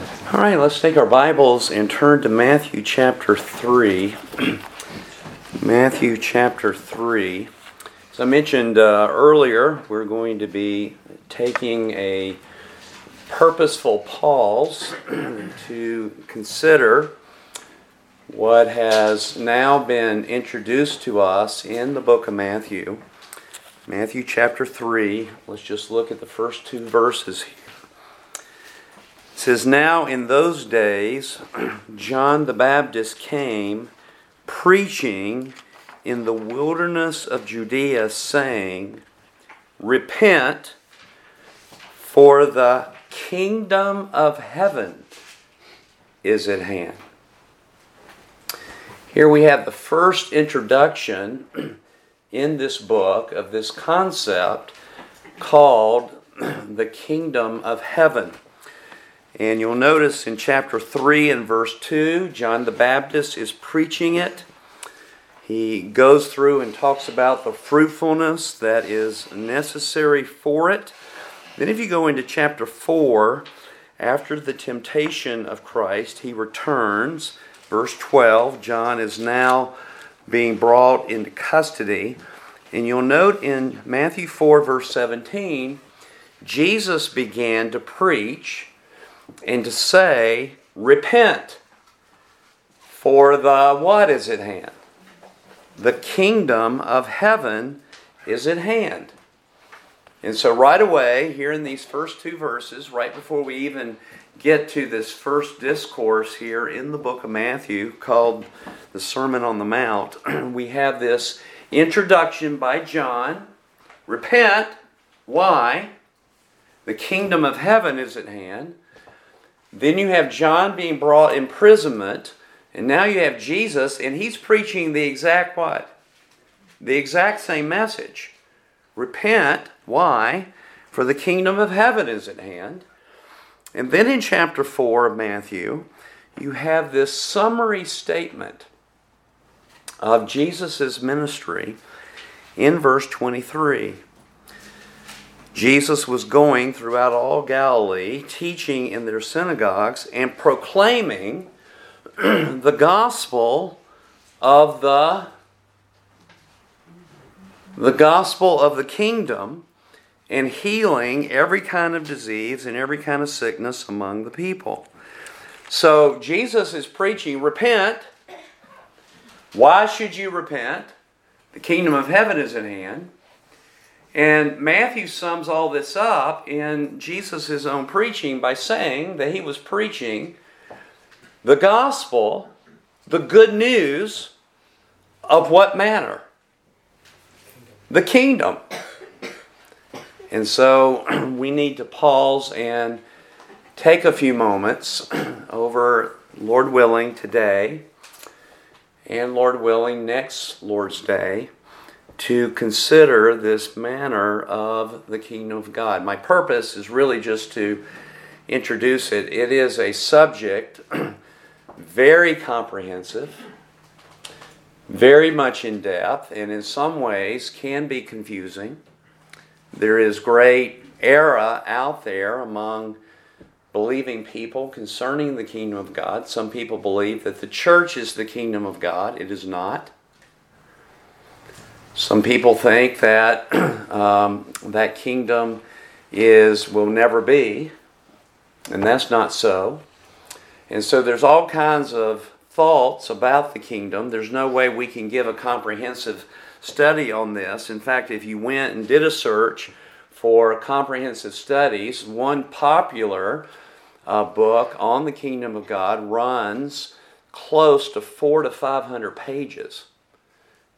All right, let's take our Bibles and turn to Matthew chapter 3. Matthew chapter 3. As I mentioned uh, earlier, we're going to be taking a purposeful pause to consider what has now been introduced to us in the book of Matthew. Matthew chapter 3. Let's just look at the first two verses says, Now in those days, John the Baptist came preaching in the wilderness of Judea, saying, Repent, for the kingdom of heaven is at hand. Here we have the first introduction in this book of this concept called the kingdom of heaven. And you'll notice in chapter 3 and verse 2, John the Baptist is preaching it. He goes through and talks about the fruitfulness that is necessary for it. Then, if you go into chapter 4, after the temptation of Christ, he returns. Verse 12, John is now being brought into custody. And you'll note in Matthew 4, verse 17, Jesus began to preach and to say, Repent, for the what is at hand? The kingdom of heaven is at hand. And so, right away, here in these first two verses, right before we even get to this first discourse here in the book of Matthew called the Sermon on the Mount, we have this introduction by John Repent. Why? The kingdom of heaven is at hand. Then you have John being brought imprisonment, and now you have Jesus, and he's preaching the exact what? The exact same message. Repent. Why? For the kingdom of heaven is at hand. And then in chapter 4 of Matthew, you have this summary statement of Jesus' ministry in verse 23. Jesus was going throughout all Galilee, teaching in their synagogues and proclaiming the gospel of the the gospel of the kingdom and healing every kind of disease and every kind of sickness among the people. So Jesus is preaching, repent. Why should you repent? The kingdom of heaven is at hand. And Matthew sums all this up in Jesus' own preaching by saying that he was preaching the gospel, the good news of what manner? The kingdom. And so we need to pause and take a few moments over, Lord willing, today and Lord willing, next Lord's Day to consider this manner of the kingdom of God. My purpose is really just to introduce it. It is a subject very comprehensive, very much in depth, and in some ways can be confusing. There is great error out there among believing people concerning the kingdom of God. Some people believe that the church is the kingdom of God. It is not. Some people think that um, that kingdom is will never be, and that's not so. And so there's all kinds of thoughts about the kingdom. There's no way we can give a comprehensive study on this. In fact, if you went and did a search for comprehensive studies, one popular uh, book on the kingdom of God runs close to four to five hundred pages.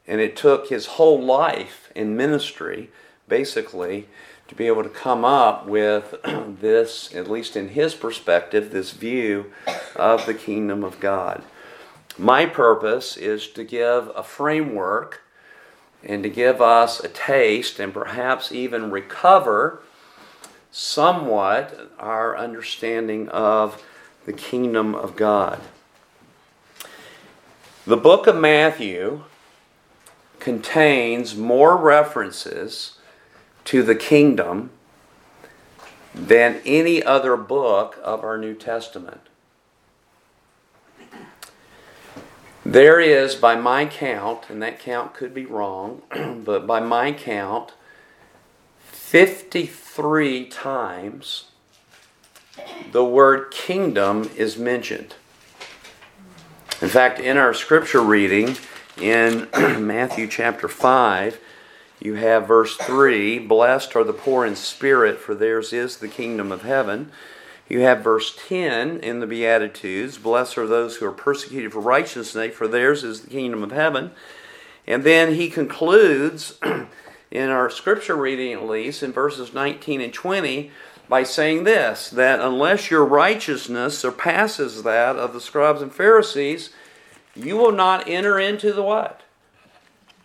And it took his whole life in ministry, basically, to be able to come up with this, at least in his perspective, this view of the kingdom of God. My purpose is to give a framework and to give us a taste and perhaps even recover somewhat our understanding of the kingdom of God. The book of Matthew contains more references to the kingdom than any other book of our New Testament. There is, by my count, and that count could be wrong, but by my count, 53 times the word kingdom is mentioned. In fact, in our scripture reading in Matthew chapter 5, you have verse 3 Blessed are the poor in spirit, for theirs is the kingdom of heaven. You have verse 10 in the Beatitudes Blessed are those who are persecuted for righteousness' sake, for theirs is the kingdom of heaven. And then he concludes, in our scripture reading at least, in verses 19 and 20, by saying this that unless your righteousness surpasses that of the scribes and Pharisees, you will not enter into the what?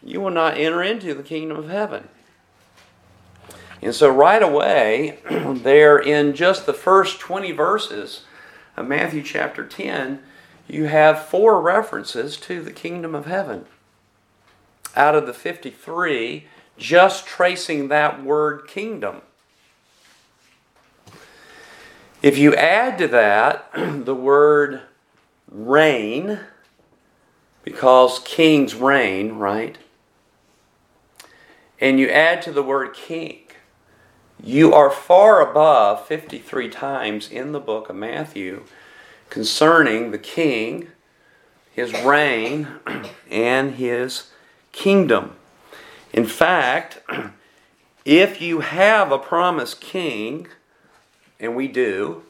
You will not enter into the kingdom of heaven. And so, right away, there in just the first 20 verses of Matthew chapter 10, you have four references to the kingdom of heaven. Out of the 53, just tracing that word kingdom. If you add to that the word reign, because kings reign, right? And you add to the word king, you are far above 53 times in the book of Matthew concerning the king, his reign, and his kingdom. In fact, if you have a promised king, and we do.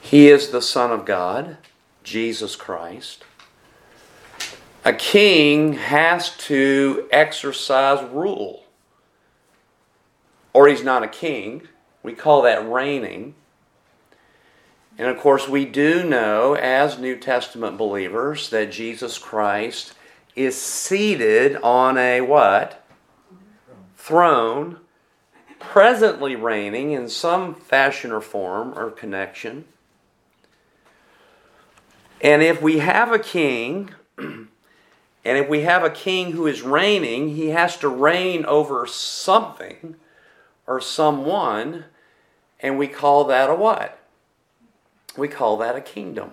He is the Son of God, Jesus Christ. A king has to exercise rule, or he's not a king. We call that reigning. And of course, we do know as New Testament believers that Jesus Christ is seated on a what? Throne presently reigning in some fashion or form or connection. And if we have a king, and if we have a king who is reigning, he has to reign over something or someone, and we call that a what? We call that a kingdom.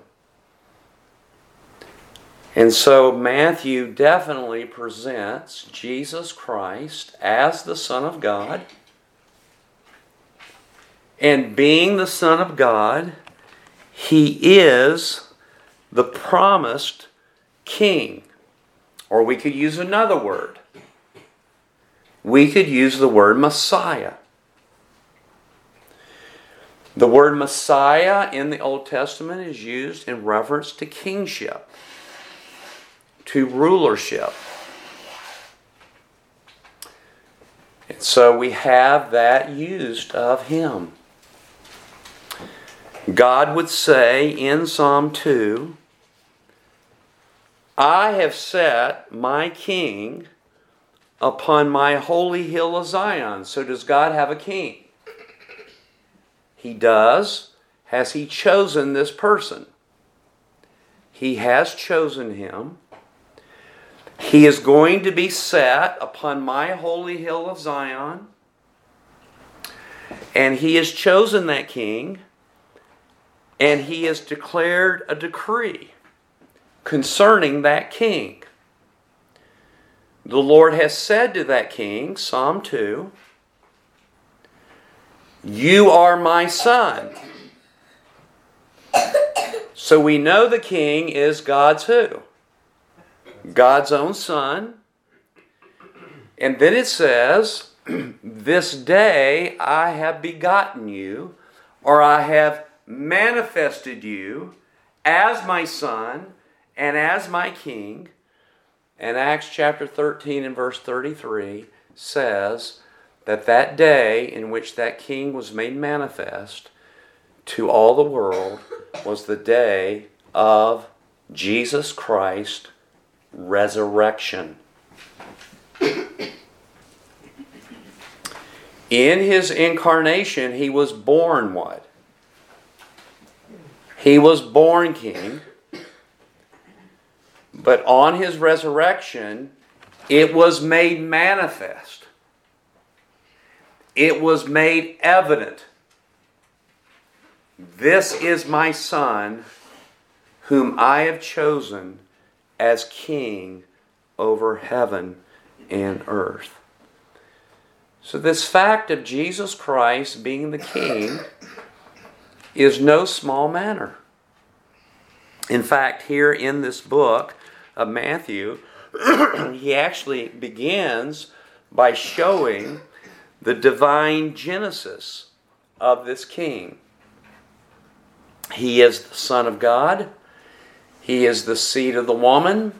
And so Matthew definitely presents Jesus Christ as the Son of God and being the Son of God, he is the promised king. Or we could use another word. We could use the word Messiah. The word Messiah in the Old Testament is used in reference to kingship, to rulership. And so we have that used of him. God would say in Psalm 2 I have set my king upon my holy hill of Zion. So, does God have a king? He does. Has he chosen this person? He has chosen him. He is going to be set upon my holy hill of Zion. And he has chosen that king and he has declared a decree concerning that king. The Lord has said to that king, Psalm 2, You are my son. So we know the king is God's who? God's own son. And then it says, This day I have begotten you, or I have manifested you as my son and as my king. And Acts chapter 13 and verse 33 says that that day in which that king was made manifest to all the world was the day of Jesus Christ resurrection. In his incarnation, he was born what? He was born king, but on his resurrection, it was made manifest it was made evident this is my son whom I have chosen as king over heaven and earth. So, this fact of Jesus Christ being the king is no small matter. In fact, here in this book of Matthew, he actually begins by showing the divine genesis of this king. He is the Son of God. He is the seed of the woman.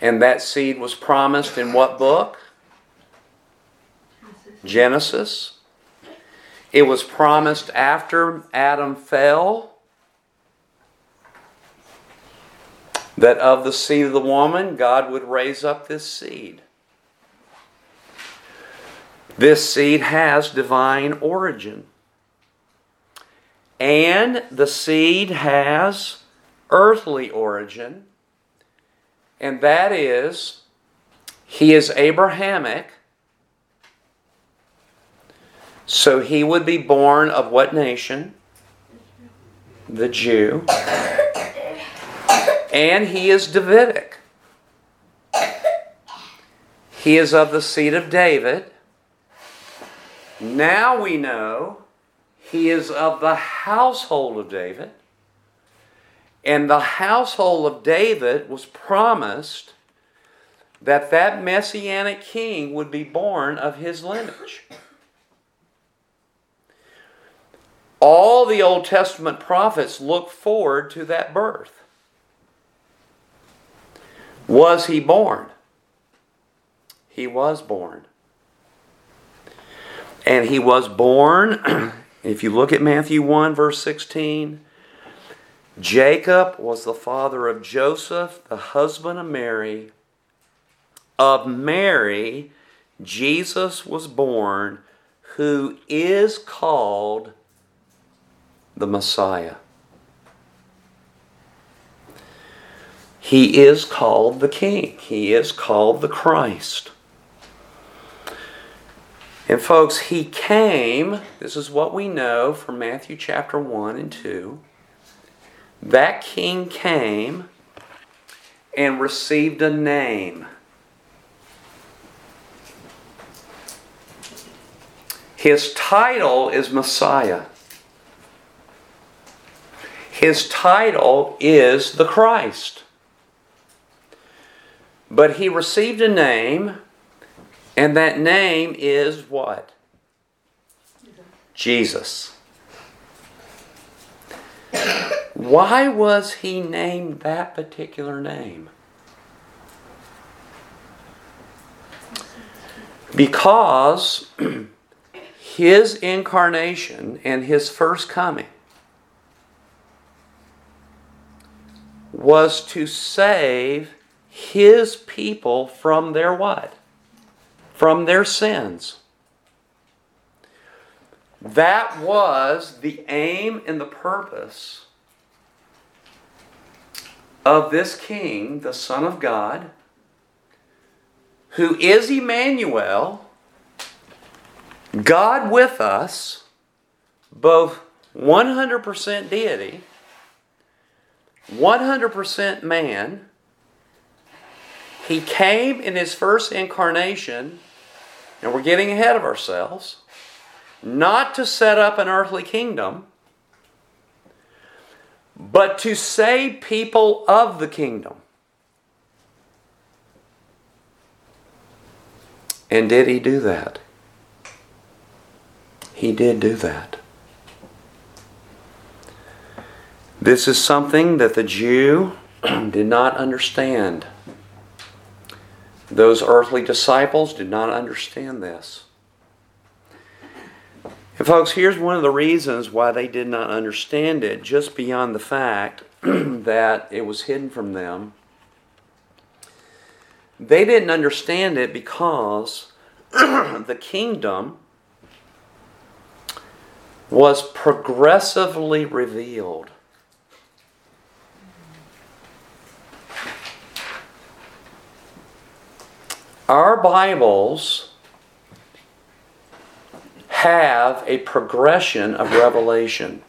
And that seed was promised in what book? Genesis. It was promised after Adam fell that of the seed of the woman, God would raise up this seed. This seed has divine origin. And the seed has earthly origin, and that is he is Abrahamic. So he would be born of what nation? The Jew. And he is Davidic. He is of the seed of David. Now we know he is of the household of David. And the household of David was promised that that messianic king would be born of his lineage. All the Old Testament prophets look forward to that birth. Was he born? He was born. And he was born If you look at Matthew 1, verse 16, Jacob was the father of Joseph, the husband of Mary. Of Mary, Jesus was born, who is called the Messiah. He is called the King. He is called the Christ. And folks, he came, this is what we know from Matthew chapter 1 and 2. That king came and received a name. His title is Messiah. His title is the Christ. But he received a name and that name is what? Jesus. Why was he named that particular name? Because his incarnation and his first coming was to save his people from their what? from their sins. That was the aim and the purpose of this king, the Son of God, who is Emmanuel, God with us, both 100% deity, 100% man. He came in his first incarnation and we're getting ahead of ourselves, not to set up an earthly kingdom, but to save people of the kingdom. And did he do that? He did do that. This is something that the Jew did not understand. Those earthly disciples did not understand this. And, folks, here's one of the reasons why they did not understand it, just beyond the fact that it was hidden from them. They didn't understand it because the kingdom was progressively revealed. Our Bibles have a progression of revelation.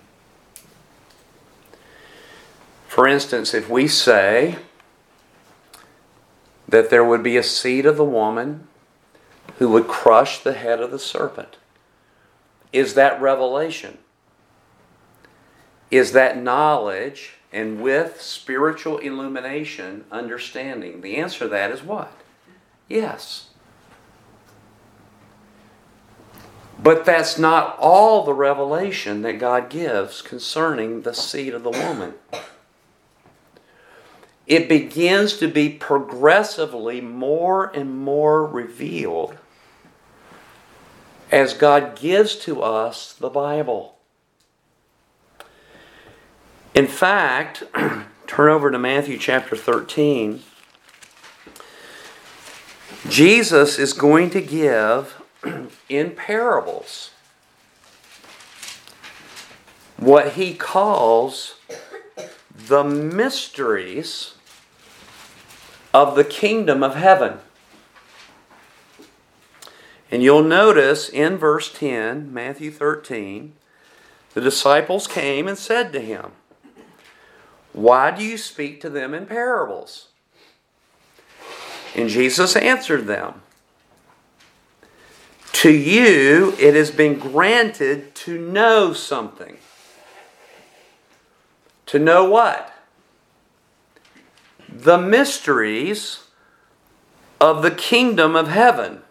For instance, if we say that there would be a seed of the woman who would crush the head of the serpent, is that revelation? Is that knowledge and with spiritual illumination, understanding? The answer to that is what? Yes. But that's not all the revelation that God gives concerning the seed of the woman. It begins to be progressively more and more revealed as God gives to us the Bible. In fact, turn over to Matthew chapter 13. Jesus is going to give in parables what he calls the mysteries of the kingdom of heaven. And you'll notice in verse 10, Matthew 13, the disciples came and said to him, Why do you speak to them in parables? And Jesus answered them, To you it has been granted to know something. To know what? The mysteries of the kingdom of heaven.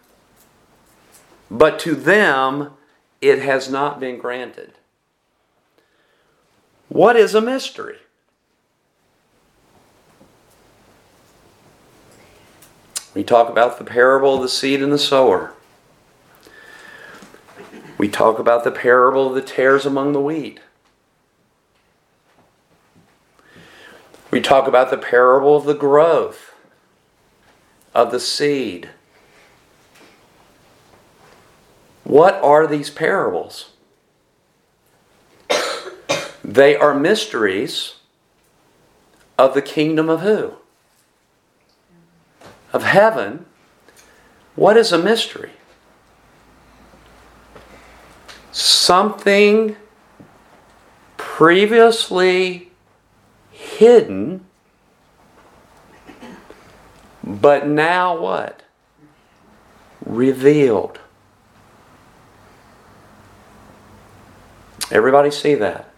But to them it has not been granted. What is a mystery? We talk about the parable of the seed and the sower. We talk about the parable of the tares among the wheat. We talk about the parable of the growth of the seed. What are these parables? They are mysteries of the kingdom of who? Of heaven. What is a mystery? Something previously hidden, but now what? Revealed. Everybody see that?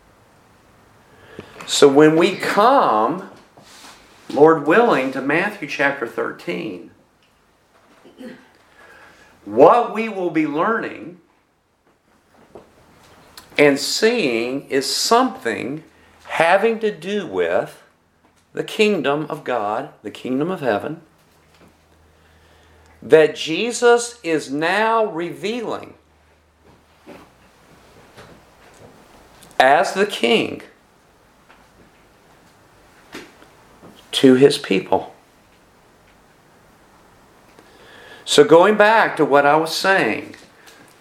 So when we come, Lord willing, to Matthew chapter 13, what we will be learning and seeing is something having to do with the kingdom of God, the kingdom of heaven, that Jesus is now revealing as the king to his people. So, going back to what I was saying,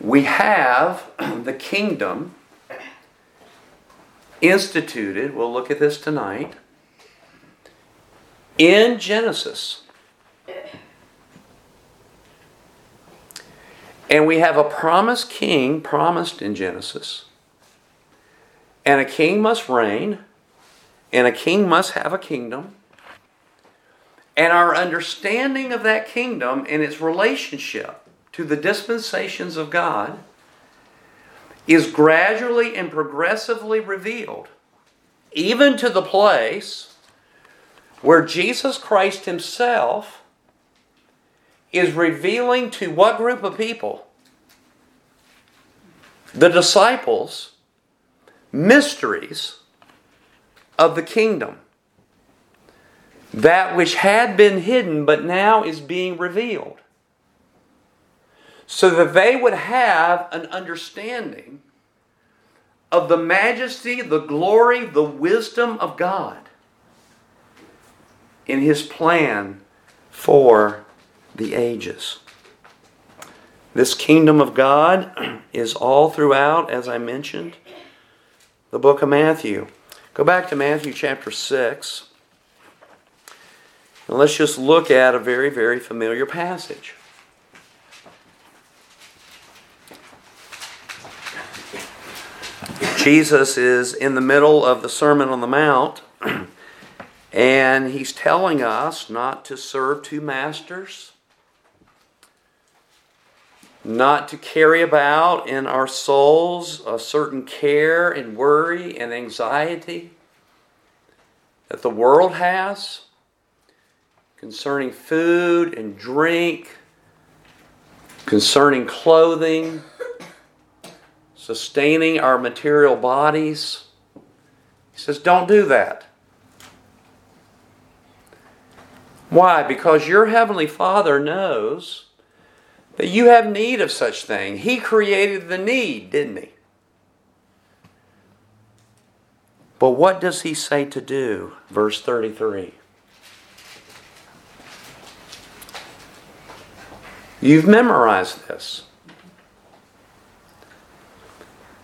we have the kingdom instituted, we'll look at this tonight, in Genesis. And we have a promised king promised in Genesis. And a king must reign, and a king must have a kingdom. And our understanding of that kingdom and its relationship to the dispensations of God is gradually and progressively revealed, even to the place where Jesus Christ Himself is revealing to what group of people? The disciples mysteries of the kingdom. That which had been hidden but now is being revealed so that they would have an understanding of the majesty, the glory, the wisdom of God in His plan for the ages. This kingdom of God is all throughout, as I mentioned, the book of Matthew. Go back to Matthew chapter 6. And let's just look at a very, very familiar passage. Jesus is in the middle of the Sermon on the Mount, and he's telling us not to serve two masters, not to carry about in our souls a certain care and worry and anxiety that the world has concerning food and drink, concerning clothing, sustaining our material bodies. He says, don't do that. Why? Because your Heavenly Father knows that you have need of such thing. He created the need, didn't He? But what does He say to do? Verse 33. You've memorized this.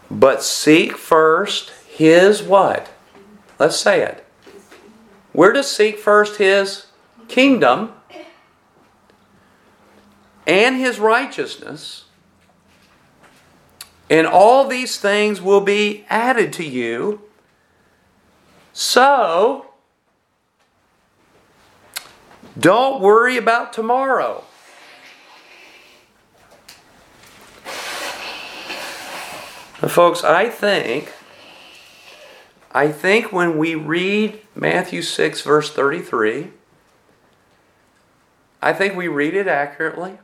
But seek first his what? Let's say it. We're to seek first his kingdom and his righteousness. And all these things will be added to you. So, don't worry about tomorrow. Now, folks, I think I think when we read Matthew 6 verse 33, I think we read it accurately.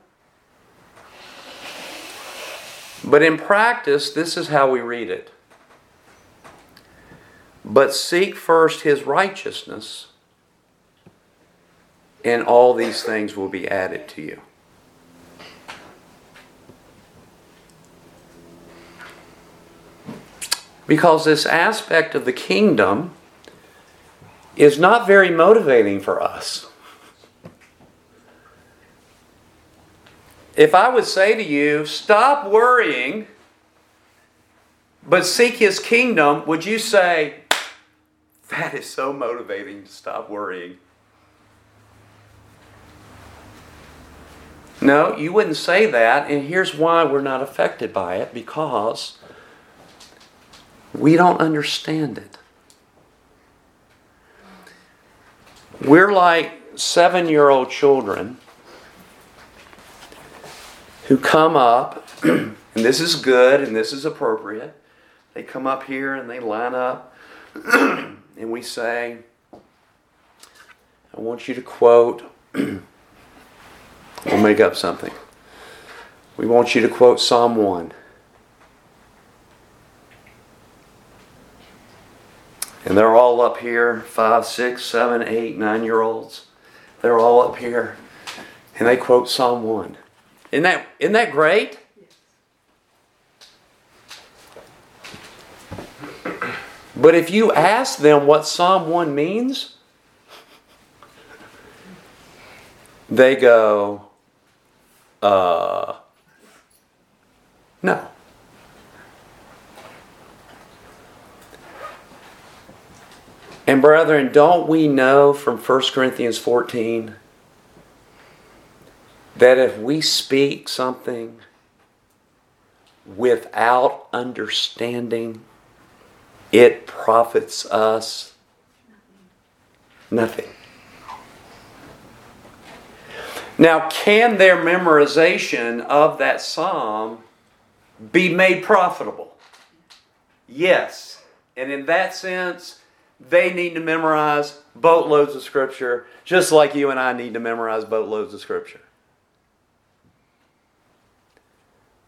But in practice, this is how we read it. But seek first his righteousness, and all these things will be added to you. Because this aspect of the kingdom is not very motivating for us. If I would say to you, stop worrying, but seek his kingdom, would you say, that is so motivating to stop worrying? No, you wouldn't say that, and here's why we're not affected by it because we don't understand it. We're like seven year old children who come up, and this is good and this is appropriate. They come up here and they line up, and we say, I want you to quote, we'll make up something. We want you to quote Psalm 1. And they're all up here five, six, seven, eight, nine year olds. They're all up here. And they quote Psalm 1. Isn't that, isn't that great? But if you ask them what Psalm 1 means, they go, uh, no. And brethren, don't we know from 1 Corinthians 14 that if we speak something without understanding, it profits us nothing. Now, can their memorization of that psalm be made profitable? Yes. And in that sense, they need to memorize boatloads of scripture, just like you and I need to memorize boatloads of scripture.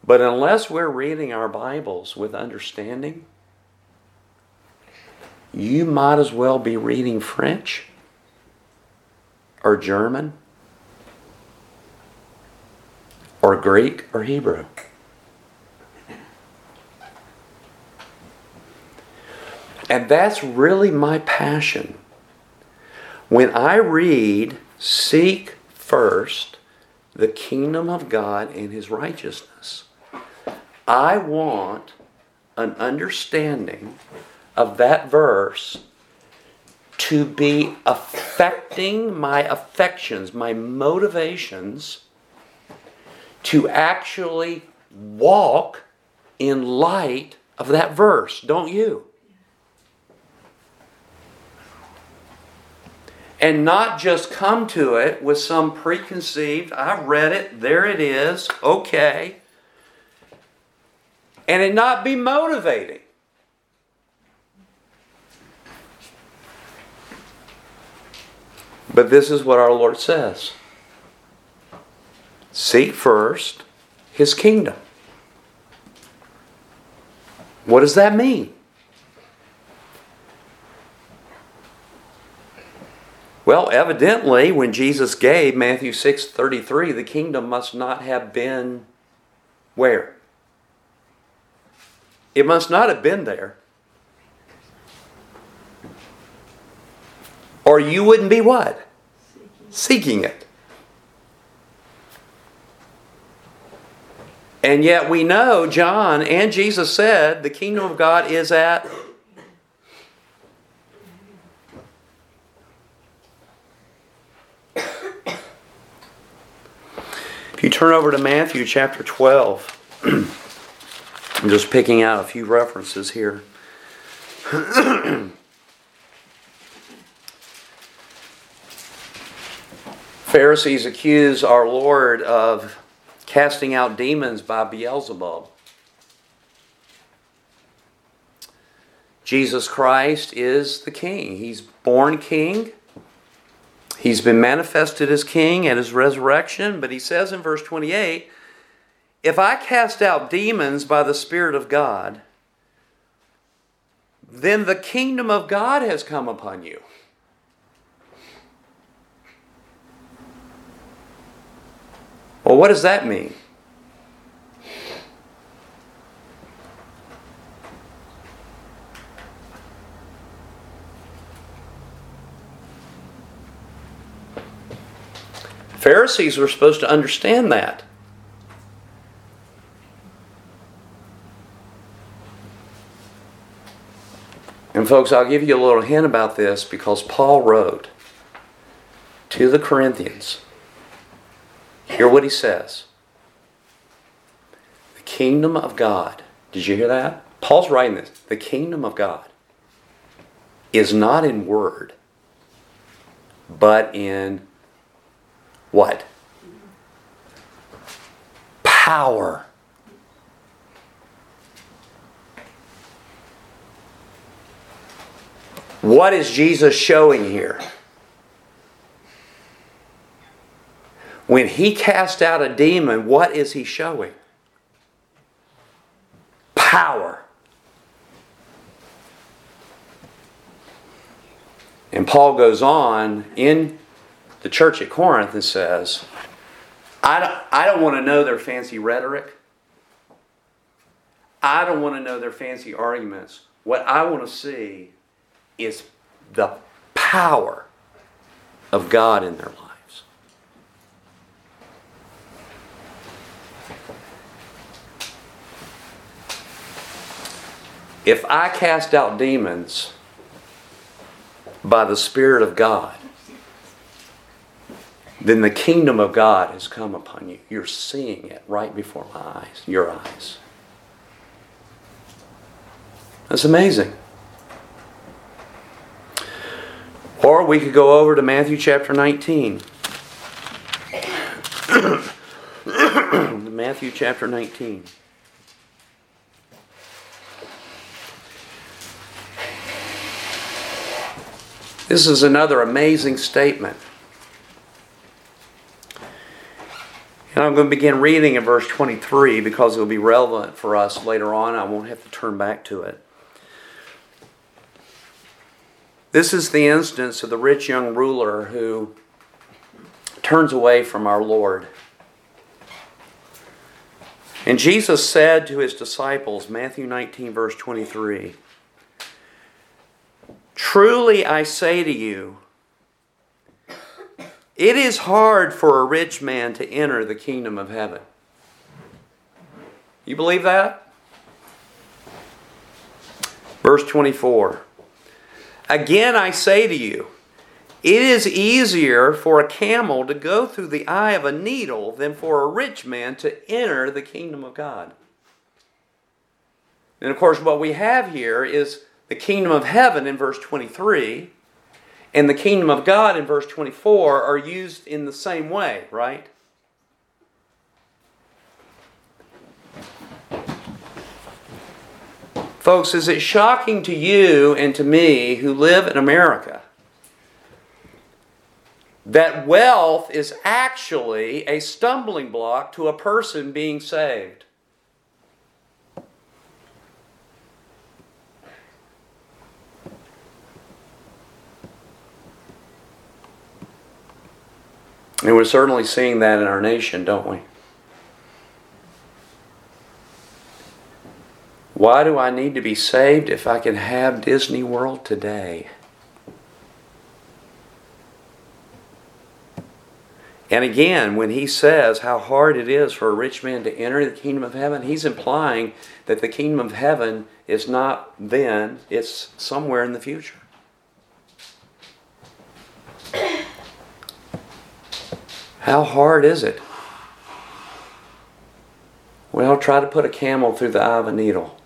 But unless we're reading our Bibles with understanding, you might as well be reading French or German or Greek or Hebrew. And that's really my passion. When I read, seek first the kingdom of God and his righteousness, I want an understanding of that verse to be affecting my affections, my motivations to actually walk in light of that verse, don't you? And not just come to it with some preconceived, I read it, there it is, okay. And it not be motivating. But this is what our Lord says Seek first his kingdom. What does that mean? Well, evidently, when Jesus gave Matthew 6 33, the kingdom must not have been where? It must not have been there. Or you wouldn't be what? Seeking, Seeking it. And yet we know John and Jesus said the kingdom of God is at If you turn over to Matthew chapter 12, I'm just picking out a few references here. Pharisees accuse our Lord of casting out demons by Beelzebub. Jesus Christ is the king. He's born king. He's been manifested as king at his resurrection, but he says in verse 28 If I cast out demons by the Spirit of God, then the kingdom of God has come upon you. Well, what does that mean? Pharisees were supposed to understand that. And, folks, I'll give you a little hint about this because Paul wrote to the Corinthians Hear what he says. The kingdom of God. Did you hear that? Paul's writing this. The kingdom of God is not in word, but in what? Power. What is Jesus showing here? When he cast out a demon, what is he showing? Power. And Paul goes on in the church at Corinth and says, I don't, I don't want to know their fancy rhetoric. I don't want to know their fancy arguments. What I want to see is the power of God in their lives. If I cast out demons by the Spirit of God, then the kingdom of God has come upon you. You're seeing it right before my eyes, your eyes. That's amazing. Or we could go over to Matthew chapter 19. Matthew chapter 19. This is another amazing statement. And I'm going to begin reading in verse 23 because it will be relevant for us later on. I won't have to turn back to it. This is the instance of the rich young ruler who turns away from our Lord. And Jesus said to his disciples, Matthew 19, verse 23, Truly I say to you, it is hard for a rich man to enter the kingdom of heaven. You believe that? Verse 24. Again I say to you, it is easier for a camel to go through the eye of a needle than for a rich man to enter the kingdom of God. And of course, what we have here is the kingdom of heaven in verse 23 and the kingdom of God in verse 24 are used in the same way, right? Folks, is it shocking to you and to me who live in America that wealth is actually a stumbling block to a person being saved? And we're certainly seeing that in our nation, don't we? Why do I need to be saved if I can have Disney World today? And again, when he says how hard it is for a rich man to enter the kingdom of heaven, he's implying that the kingdom of heaven is not then, it's somewhere in the future. How hard is it? Well, try to put a camel through the eye of a needle.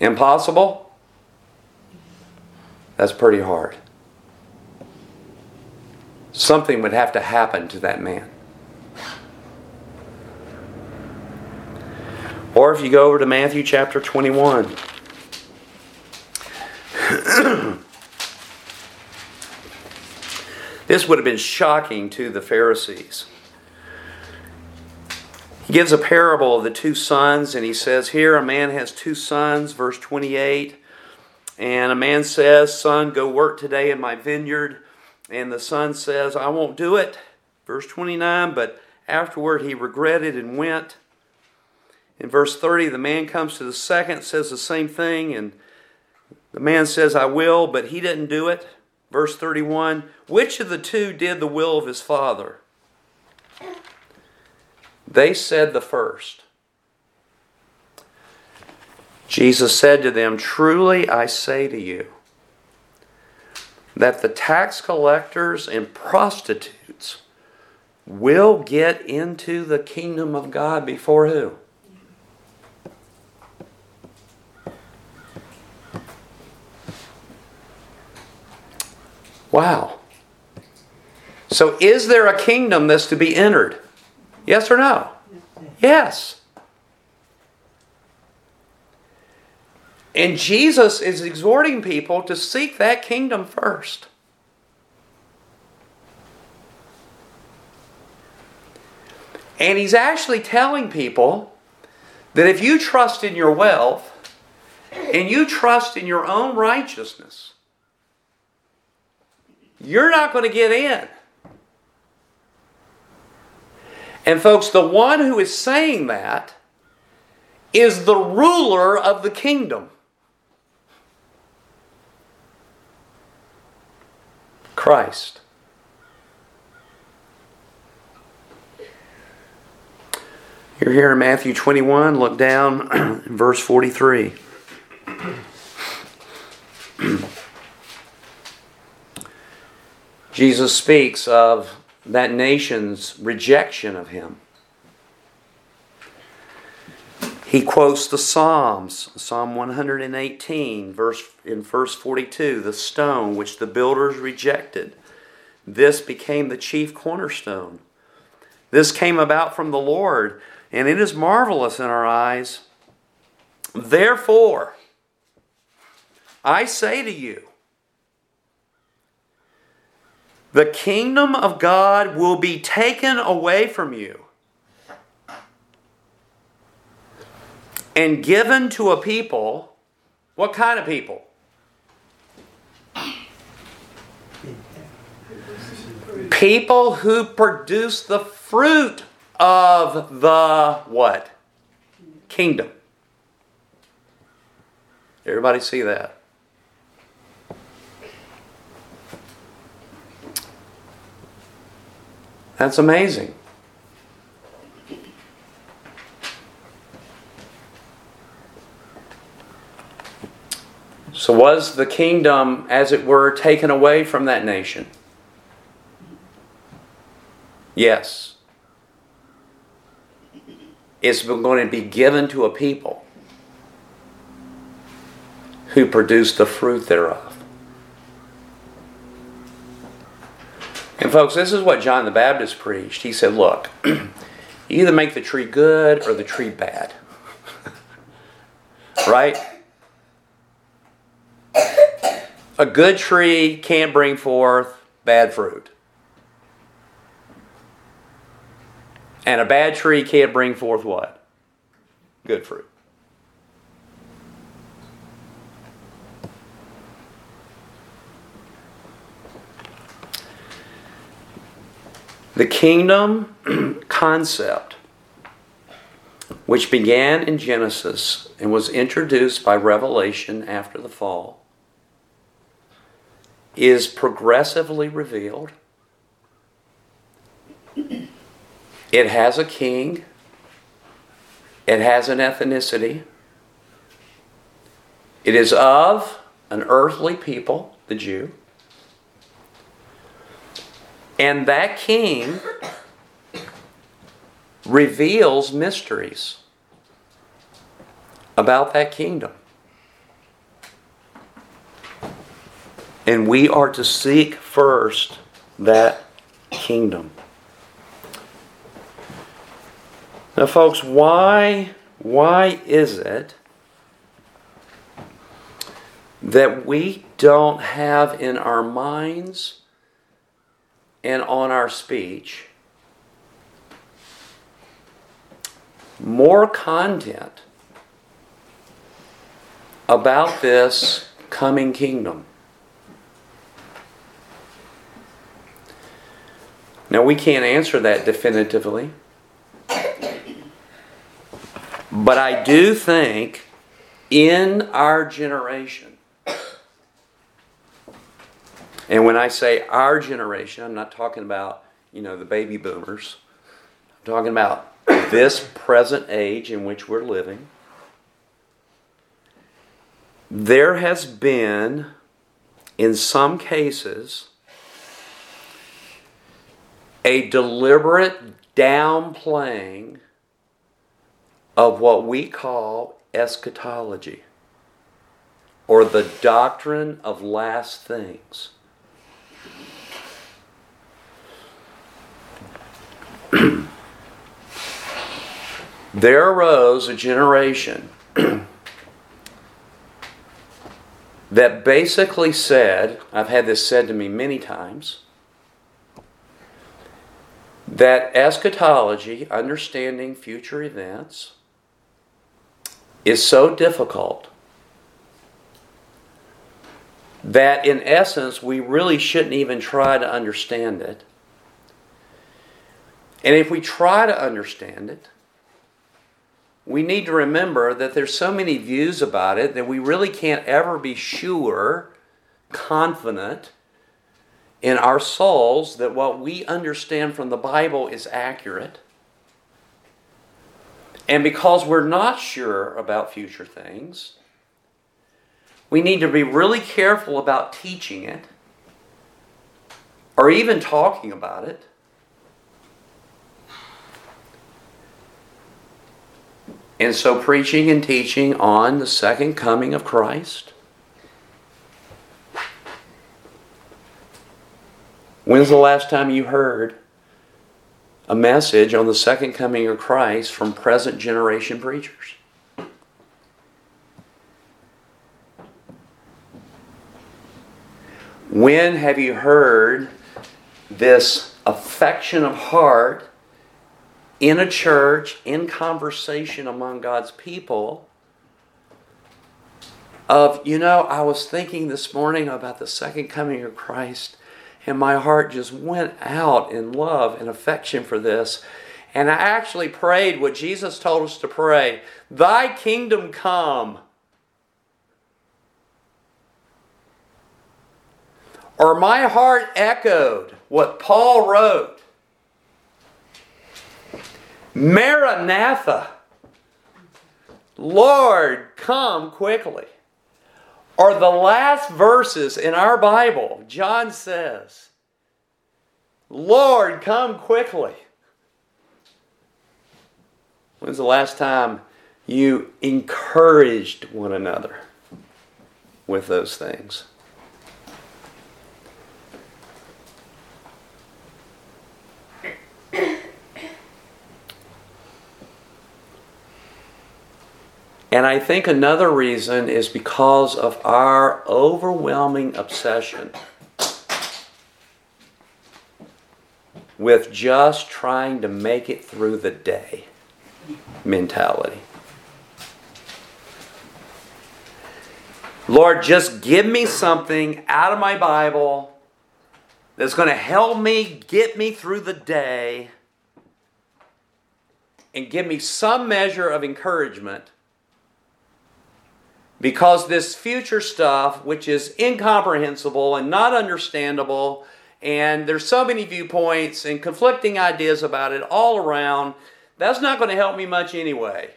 Impossible? That's pretty hard. Something would have to happen to that man. Or if you go over to Matthew chapter 21. This would have been shocking to the Pharisees. He gives a parable of the two sons, and he says, Here a man has two sons, verse 28. And a man says, Son, go work today in my vineyard. And the son says, I won't do it. Verse 29, but afterward he regretted and went. In verse 30, the man comes to the second, says the same thing, and the man says, I will, but he didn't do it. Verse 31 Which of the two did the will of his father? They said the first. Jesus said to them, Truly I say to you, that the tax collectors and prostitutes will get into the kingdom of God before who? Wow. So, is there a kingdom that's to be entered? Yes or no? Yes. And Jesus is exhorting people to seek that kingdom first. And he's actually telling people that if you trust in your wealth and you trust in your own righteousness, you're not going to get in. And, folks, the one who is saying that is the ruler of the kingdom. Christ. You're here in Matthew 21. Look down, verse 43. Jesus speaks of that nation's rejection of him. He quotes the Psalms, Psalm 118, verse in verse 42, the stone which the builders rejected. This became the chief cornerstone. This came about from the Lord, and it is marvelous in our eyes. Therefore, I say to you, the kingdom of God will be taken away from you and given to a people. What kind of people? People who produce the fruit of the what? Kingdom. Everybody see that? That's amazing. So, was the kingdom, as it were, taken away from that nation? Yes. It's going to be given to a people who produce the fruit thereof. And folks, this is what John the Baptist preached. He said, Look, you either make the tree good or the tree bad. right? A good tree can't bring forth bad fruit. And a bad tree can't bring forth what? Good fruit. The kingdom concept, which began in Genesis and was introduced by Revelation after the fall, is progressively revealed. It has a king, it has an ethnicity, it is of an earthly people, the Jew. And that king reveals mysteries about that kingdom. And we are to seek first that kingdom. Now, folks, why, why is it that we don't have in our minds and on our speech more content about this coming kingdom. Now, we can't answer that definitively, but I do think in our generation, and when I say our generation, I'm not talking about, you know, the baby boomers. I'm talking about this present age in which we're living. There has been, in some cases, a deliberate downplaying of what we call eschatology or the doctrine of last things. There arose a generation that basically said, I've had this said to me many times, that eschatology, understanding future events, is so difficult that in essence we really shouldn't even try to understand it. And if we try to understand it, we need to remember that there's so many views about it that we really can't ever be sure, confident in our souls that what we understand from the Bible is accurate. And because we're not sure about future things, we need to be really careful about teaching it or even talking about it And so, preaching and teaching on the second coming of Christ. When's the last time you heard a message on the second coming of Christ from present generation preachers? When have you heard this affection of heart in a church, in conversation among God's people, of, you know, I was thinking this morning about the second coming of Christ, and my heart just went out in love and affection for this. And I actually prayed what Jesus told us to pray Thy kingdom come. Or my heart echoed what Paul wrote Maranatha. Lord, come quickly. Or the last verses in our Bible, John says, Lord, come quickly. When's the last time you encouraged one another with those things? And I think another reason is because of our overwhelming obsession with just trying to make it through the day mentality. Lord, just give me something out of my Bible that's going to help me get me through the day and give me some measure of encouragement because this future stuff, which is incomprehensible and not understandable, and there's so many viewpoints and conflicting ideas about it all around, that's not going to help me much anyway.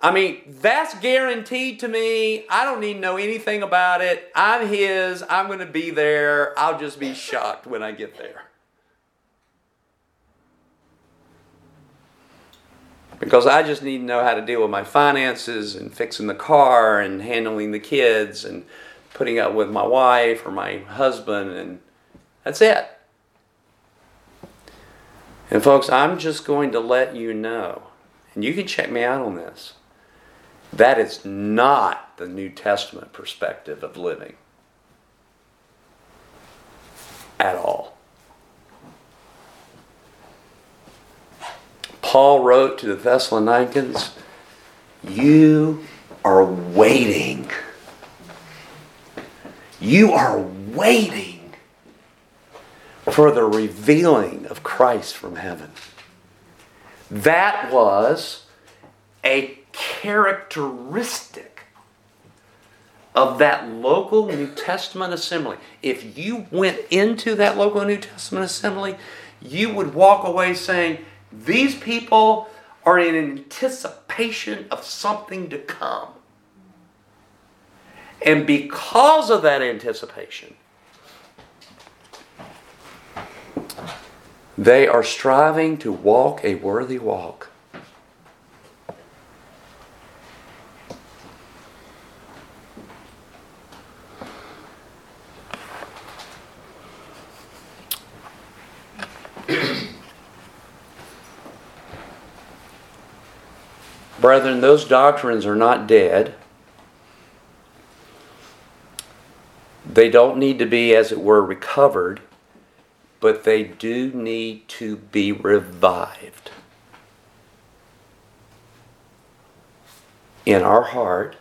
I mean, that's guaranteed to me. I don't need to know anything about it. I'm His. I'm going to be there. I'll just be shocked when I get there. Because I just need to know how to deal with my finances and fixing the car and handling the kids and putting up with my wife or my husband, and that's it. And, folks, I'm just going to let you know, and you can check me out on this, that is not the New Testament perspective of living at all. Paul wrote to the Thessalonians, You are waiting. You are waiting for the revealing of Christ from heaven. That was a characteristic of that local New Testament assembly. If you went into that local New Testament assembly, you would walk away saying, these people are in anticipation of something to come. And because of that anticipation, they are striving to walk a worthy walk. Brethren, those doctrines are not dead. They don't need to be, as it were, recovered, but they do need to be revived. In our heart,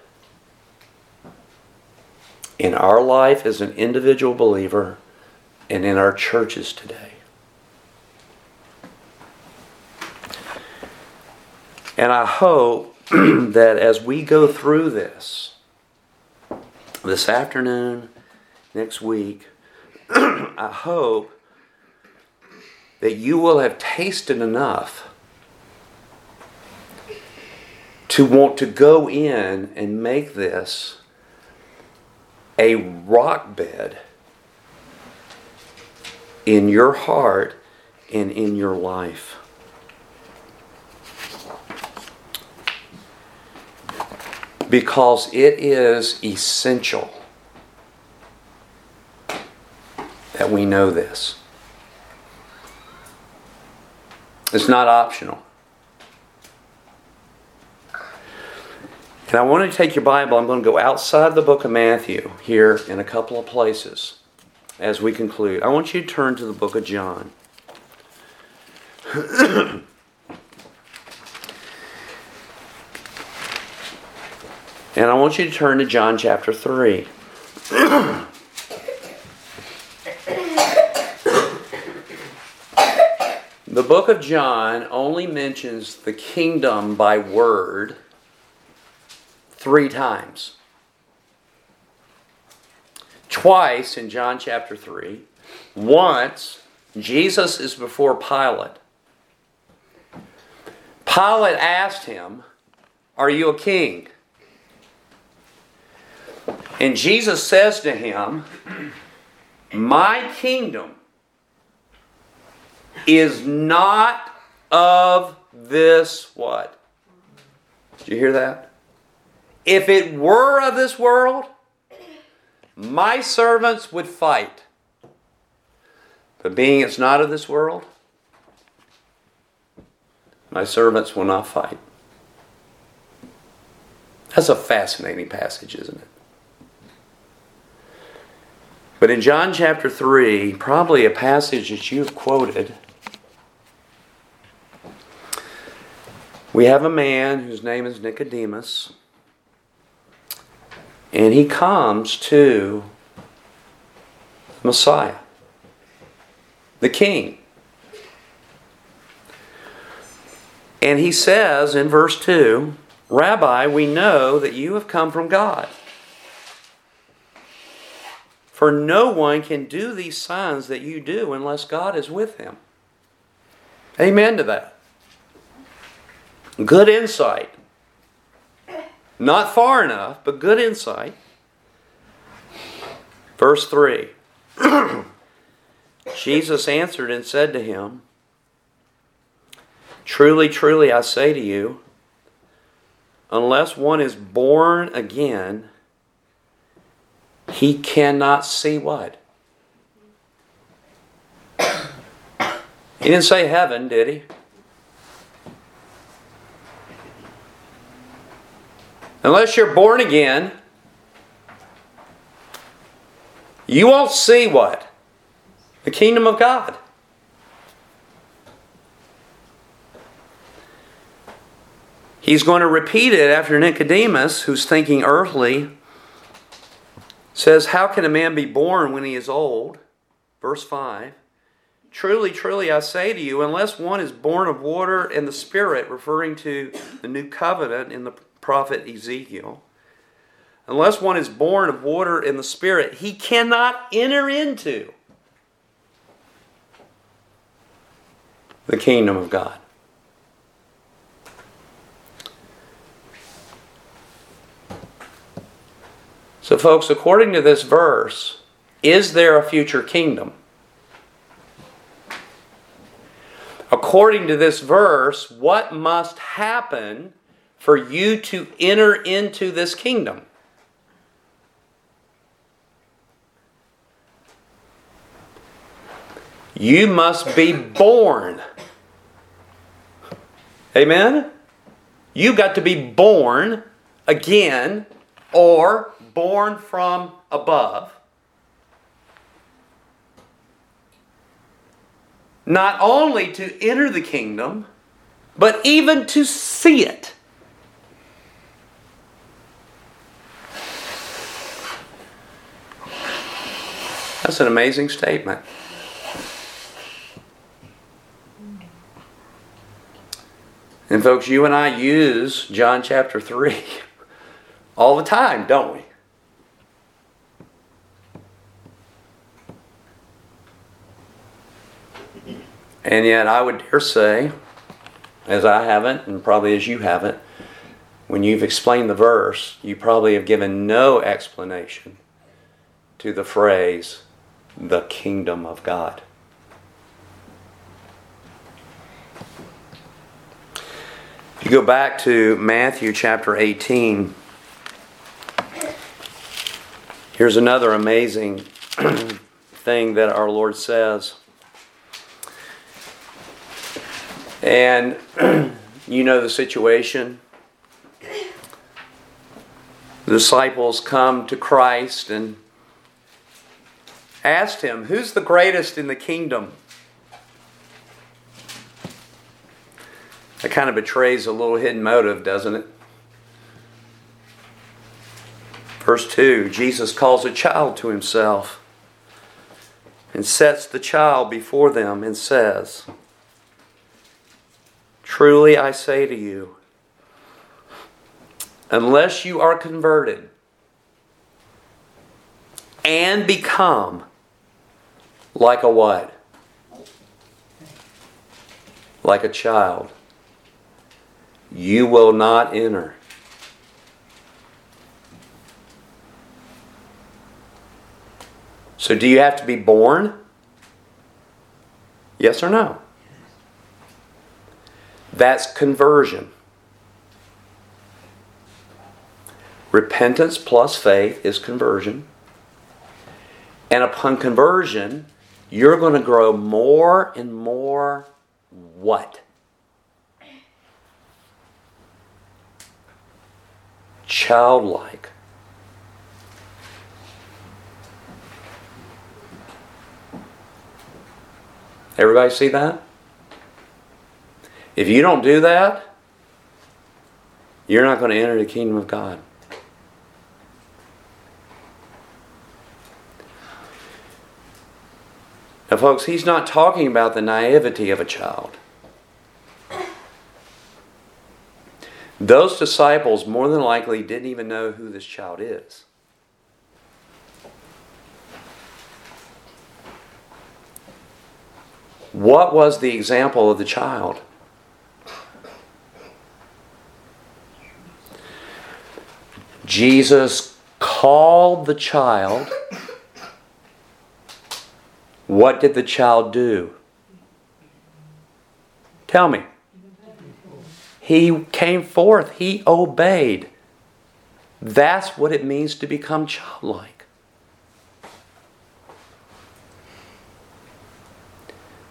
in our life as an individual believer, and in our churches today. And I hope that as we go through this, this afternoon, next week, I hope that you will have tasted enough to want to go in and make this a rock bed in your heart and in your life. Because it is essential that we know this. It's not optional. And I want to take your Bible. I'm going to go outside the book of Matthew here in a couple of places as we conclude. I want you to turn to the book of John. And I want you to turn to John chapter 3. the book of John only mentions the kingdom by word three times. Twice in John chapter 3. Once, Jesus is before Pilate. Pilate asked him, Are you a king? And Jesus says to him, My kingdom is not of this what? Did you hear that? If it were of this world, my servants would fight. But being it's not of this world, my servants will not fight. That's a fascinating passage, isn't it? But in John chapter 3, probably a passage that you've quoted, we have a man whose name is Nicodemus, and he comes to Messiah, the King. And he says in verse 2 Rabbi, we know that you have come from God. For no one can do these signs that you do unless God is with him. Amen to that. Good insight. Not far enough, but good insight. Verse 3 Jesus answered and said to him, Truly, truly, I say to you, unless one is born again, he cannot see what? He didn't say heaven, did he? Unless you're born again, you won't see what? The kingdom of God. He's going to repeat it after Nicodemus, who's thinking earthly, says, How can a man be born when he is old? Verse 5. Truly, truly, I say to you, unless one is born of water and the Spirit, referring to the new covenant in the prophet Ezekiel, unless one is born of water and the Spirit, he cannot enter into the kingdom of God. So, folks, according to this verse, is there a future kingdom? According to this verse, what must happen for you to enter into this kingdom? You must be born. Amen? You got to be born again or born from above, not only to enter the kingdom, but even to see it. That's an amazing statement. And, folks, you and I use John chapter 3 all the time, don't we? And yet, I would dare say, as I haven't, and probably as you haven't, when you've explained the verse, you probably have given no explanation to the phrase, the kingdom of God. If you go back to Matthew chapter 18, here's another amazing thing that our Lord says. And you know the situation. The disciples come to Christ and asked him, Who's the greatest in the kingdom? That kind of betrays a little hidden motive, doesn't it? Verse 2 Jesus calls a child to himself and sets the child before them and says, Truly I say to you, unless you are converted and become like a what? Like a child, you will not enter. So, do you have to be born? Yes or no? That's conversion. Repentance plus faith is conversion. And upon conversion, you're going to grow more and more what? Childlike. Everybody see that? If you don't do that, you're not going to enter the kingdom of God. Now, folks, he's not talking about the naivety of a child. Those disciples more than likely didn't even know who this child is. What was the example of the child? Jesus called the child what did the child do? Tell me. He came forth, he obeyed. That's what it means to become childlike.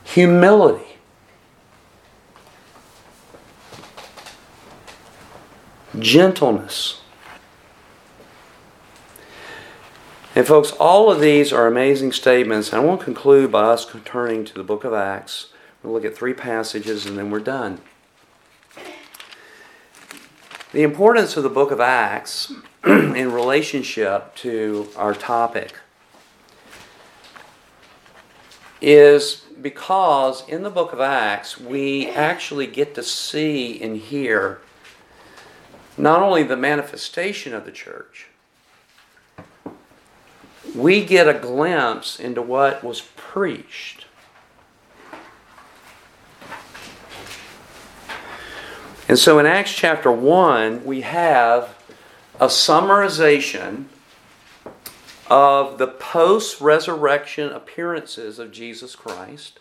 Humility. Gentleness. And, folks, all of these are amazing statements. I want to conclude by us turning to the book of Acts. We'll look at three passages and then we're done. The importance of the book of Acts in relationship to our topic is because in the book of Acts we actually get to see and hear not only the manifestation of the church we get a glimpse into what was preached. And so in Acts chapter 1, we have a summarization of the post resurrection appearances of Jesus Christ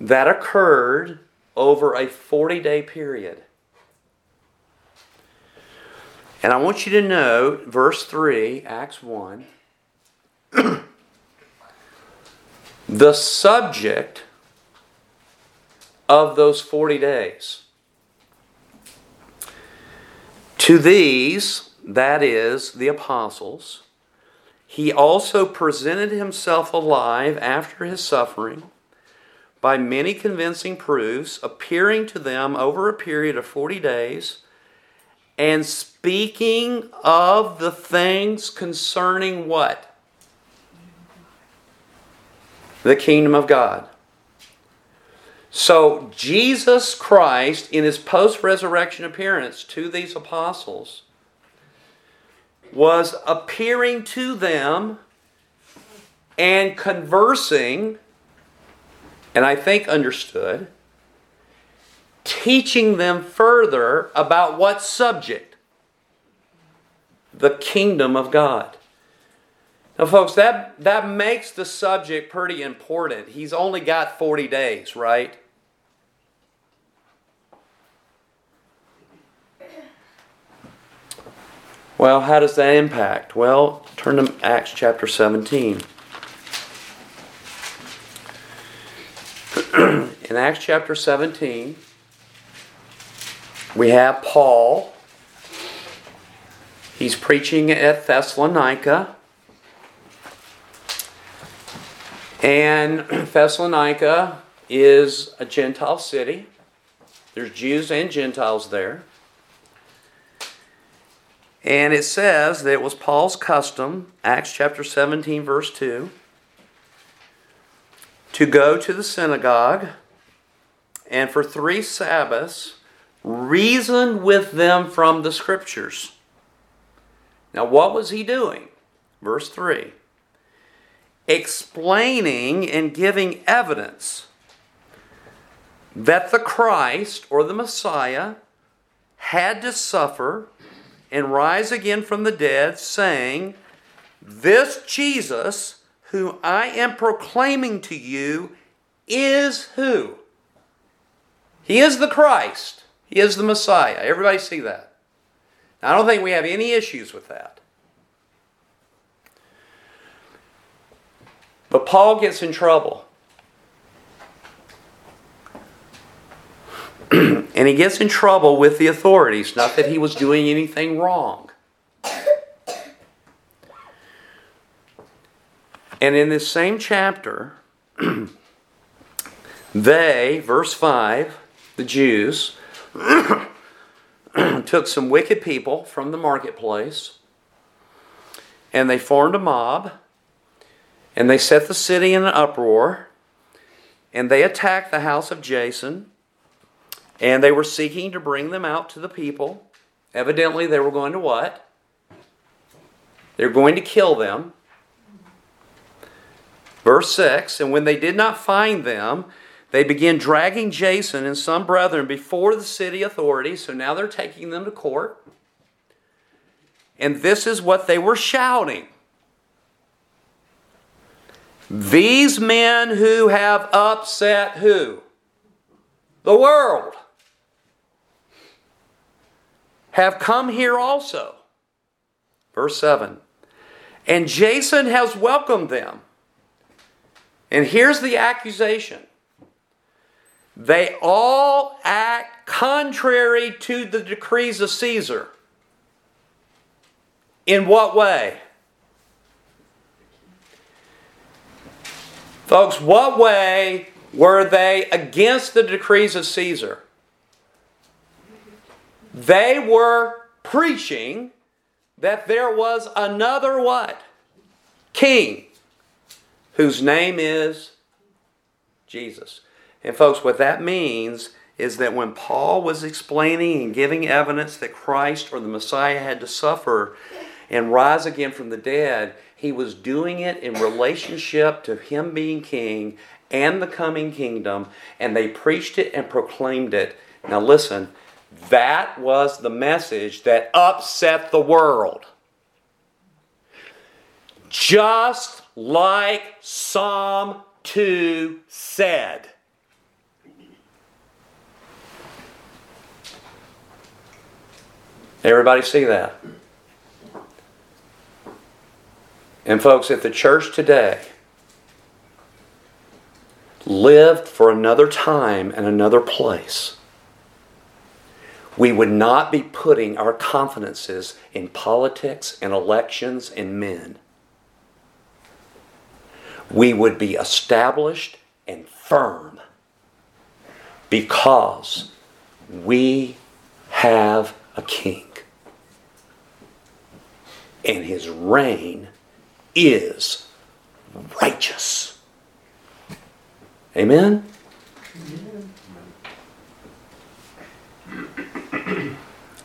that occurred over a 40 day period. And I want you to note verse 3, Acts 1. the subject of those 40 days. To these, that is, the apostles, he also presented himself alive after his suffering by many convincing proofs, appearing to them over a period of 40 days and speaking of the things concerning what? The kingdom of God. So, Jesus Christ, in his post resurrection appearance to these apostles, was appearing to them and conversing, and I think understood teaching them further about what subject? The kingdom of God. Now, folks, that, that makes the subject pretty important. He's only got 40 days, right? Well, how does that impact? Well, turn to Acts chapter 17. In Acts chapter 17, we have Paul. He's preaching at Thessalonica. And Thessalonica is a Gentile city. There's Jews and Gentiles there. And it says that it was Paul's custom, Acts chapter 17, verse 2, to go to the synagogue and for three Sabbaths reasoned with them from the scriptures. Now, what was he doing? Verse 3 explaining and giving evidence that the Christ or the Messiah had to suffer and rise again from the dead, saying, This Jesus, whom I am proclaiming to you, is who? He is the Christ. He is the Messiah. Everybody see that? Now, I don't think we have any issues with that. But Paul gets in trouble. and he gets in trouble with the authorities, not that he was doing anything wrong. And in this same chapter, they, verse 5, the Jews, took some wicked people from the marketplace and they formed a mob and they set the city in an uproar and they attacked the house of Jason and they were seeking to bring them out to the people. Evidently, they were going to what? They're going to kill them. Verse 6 And when they did not find them, they begin dragging Jason and some brethren before the city authorities. So now they're taking them to court. And this is what they were shouting These men who have upset who? The world. Have come here also. Verse 7. And Jason has welcomed them. And here's the accusation they all act contrary to the decrees of Caesar. In what way? Folks, what way were they against the decrees of Caesar? They were preaching that there was another what? King whose name is Jesus. And, folks, what that means is that when Paul was explaining and giving evidence that Christ or the Messiah had to suffer and rise again from the dead, he was doing it in relationship to him being king and the coming kingdom, and they preached it and proclaimed it. Now, listen, that was the message that upset the world. Just like Psalm 2 said. Everybody see that? And, folks, if the church today lived for another time and another place, we would not be putting our confidences in politics and elections and men. We would be established and firm because we have a king and his reign is righteous. Amen?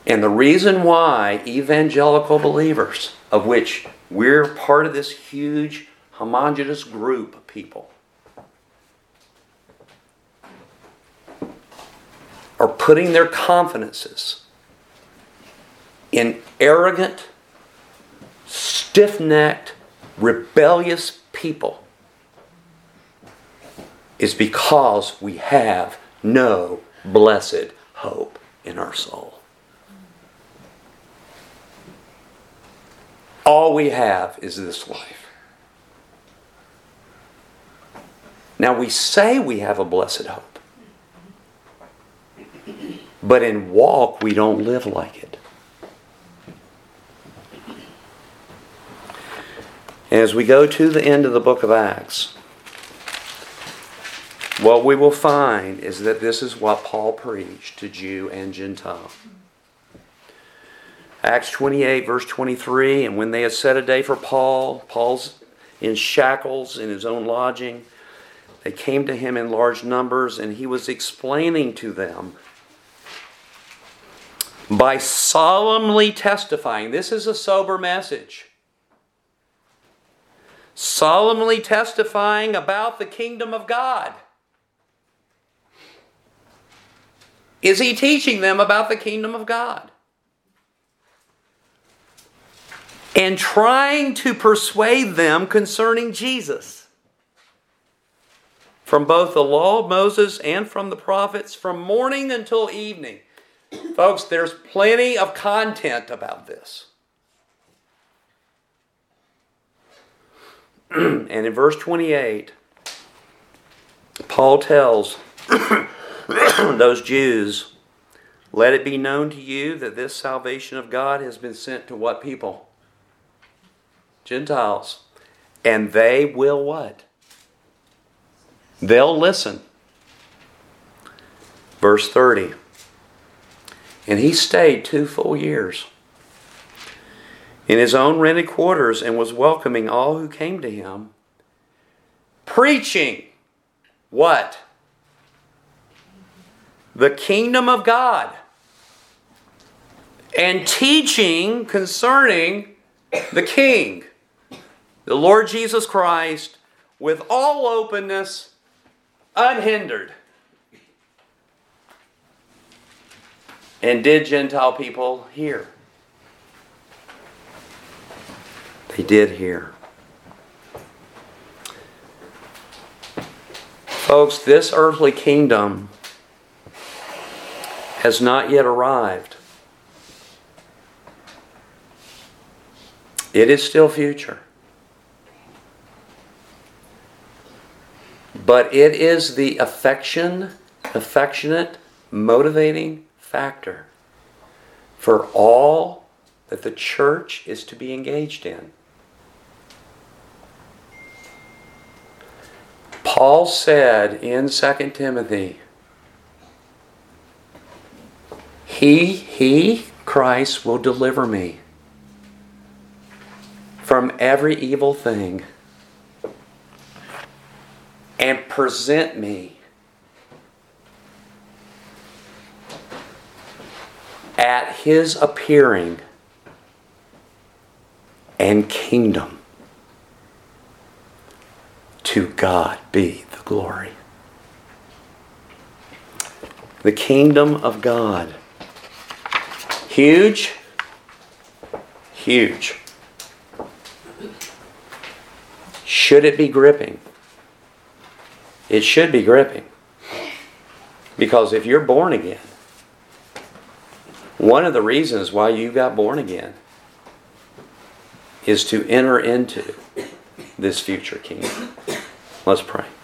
And the reason why evangelical believers, of which we're part of this huge homogenous group of people, are putting their confidences in arrogant, stiff necked, rebellious people is because we have no blessed hope in our soul. All we have is this life. Now we say we have a blessed hope, but in walk we don't live like it. As we go to the end of the book of Acts, what we will find is that this is what Paul preached to Jew and Gentile. Acts 28, verse 23 And when they had set a day for Paul, Paul's in shackles in his own lodging, they came to him in large numbers, and he was explaining to them by solemnly testifying. This is a sober message solemnly testifying about the kingdom of God. Is he teaching them about the kingdom of God? And trying to persuade them concerning Jesus. from both the law of Moses and from the prophets, from morning until evening. Folks, there's plenty of content about this. and in verse 28, Paul tells those Jews, Let it be known to you that this salvation of God has been sent to what people? Gentiles. And they will what? They'll listen. Verse 30. And he stayed two full years in his own rented quarters and was welcoming all who came to him, preaching what? The kingdom of God. And teaching concerning the King, the Lord Jesus Christ, with all openness, unhindered. And did Gentile people hear? They did hear. Folks, this earthly kingdom has not yet arrived. It is still future. But it is the affection, affectionate, motivating factor for all that the church is to be engaged in. Paul said in 2 Timothy, He, He, Christ, will deliver me from every evil thing and present me at His appearing and kingdom. To God be the glory. The kingdom of God. Huge. Huge. Should it be gripping? It should be gripping. Because if you're born again, one of the reasons why you got born again is to enter into this future kingdom. Let's pray.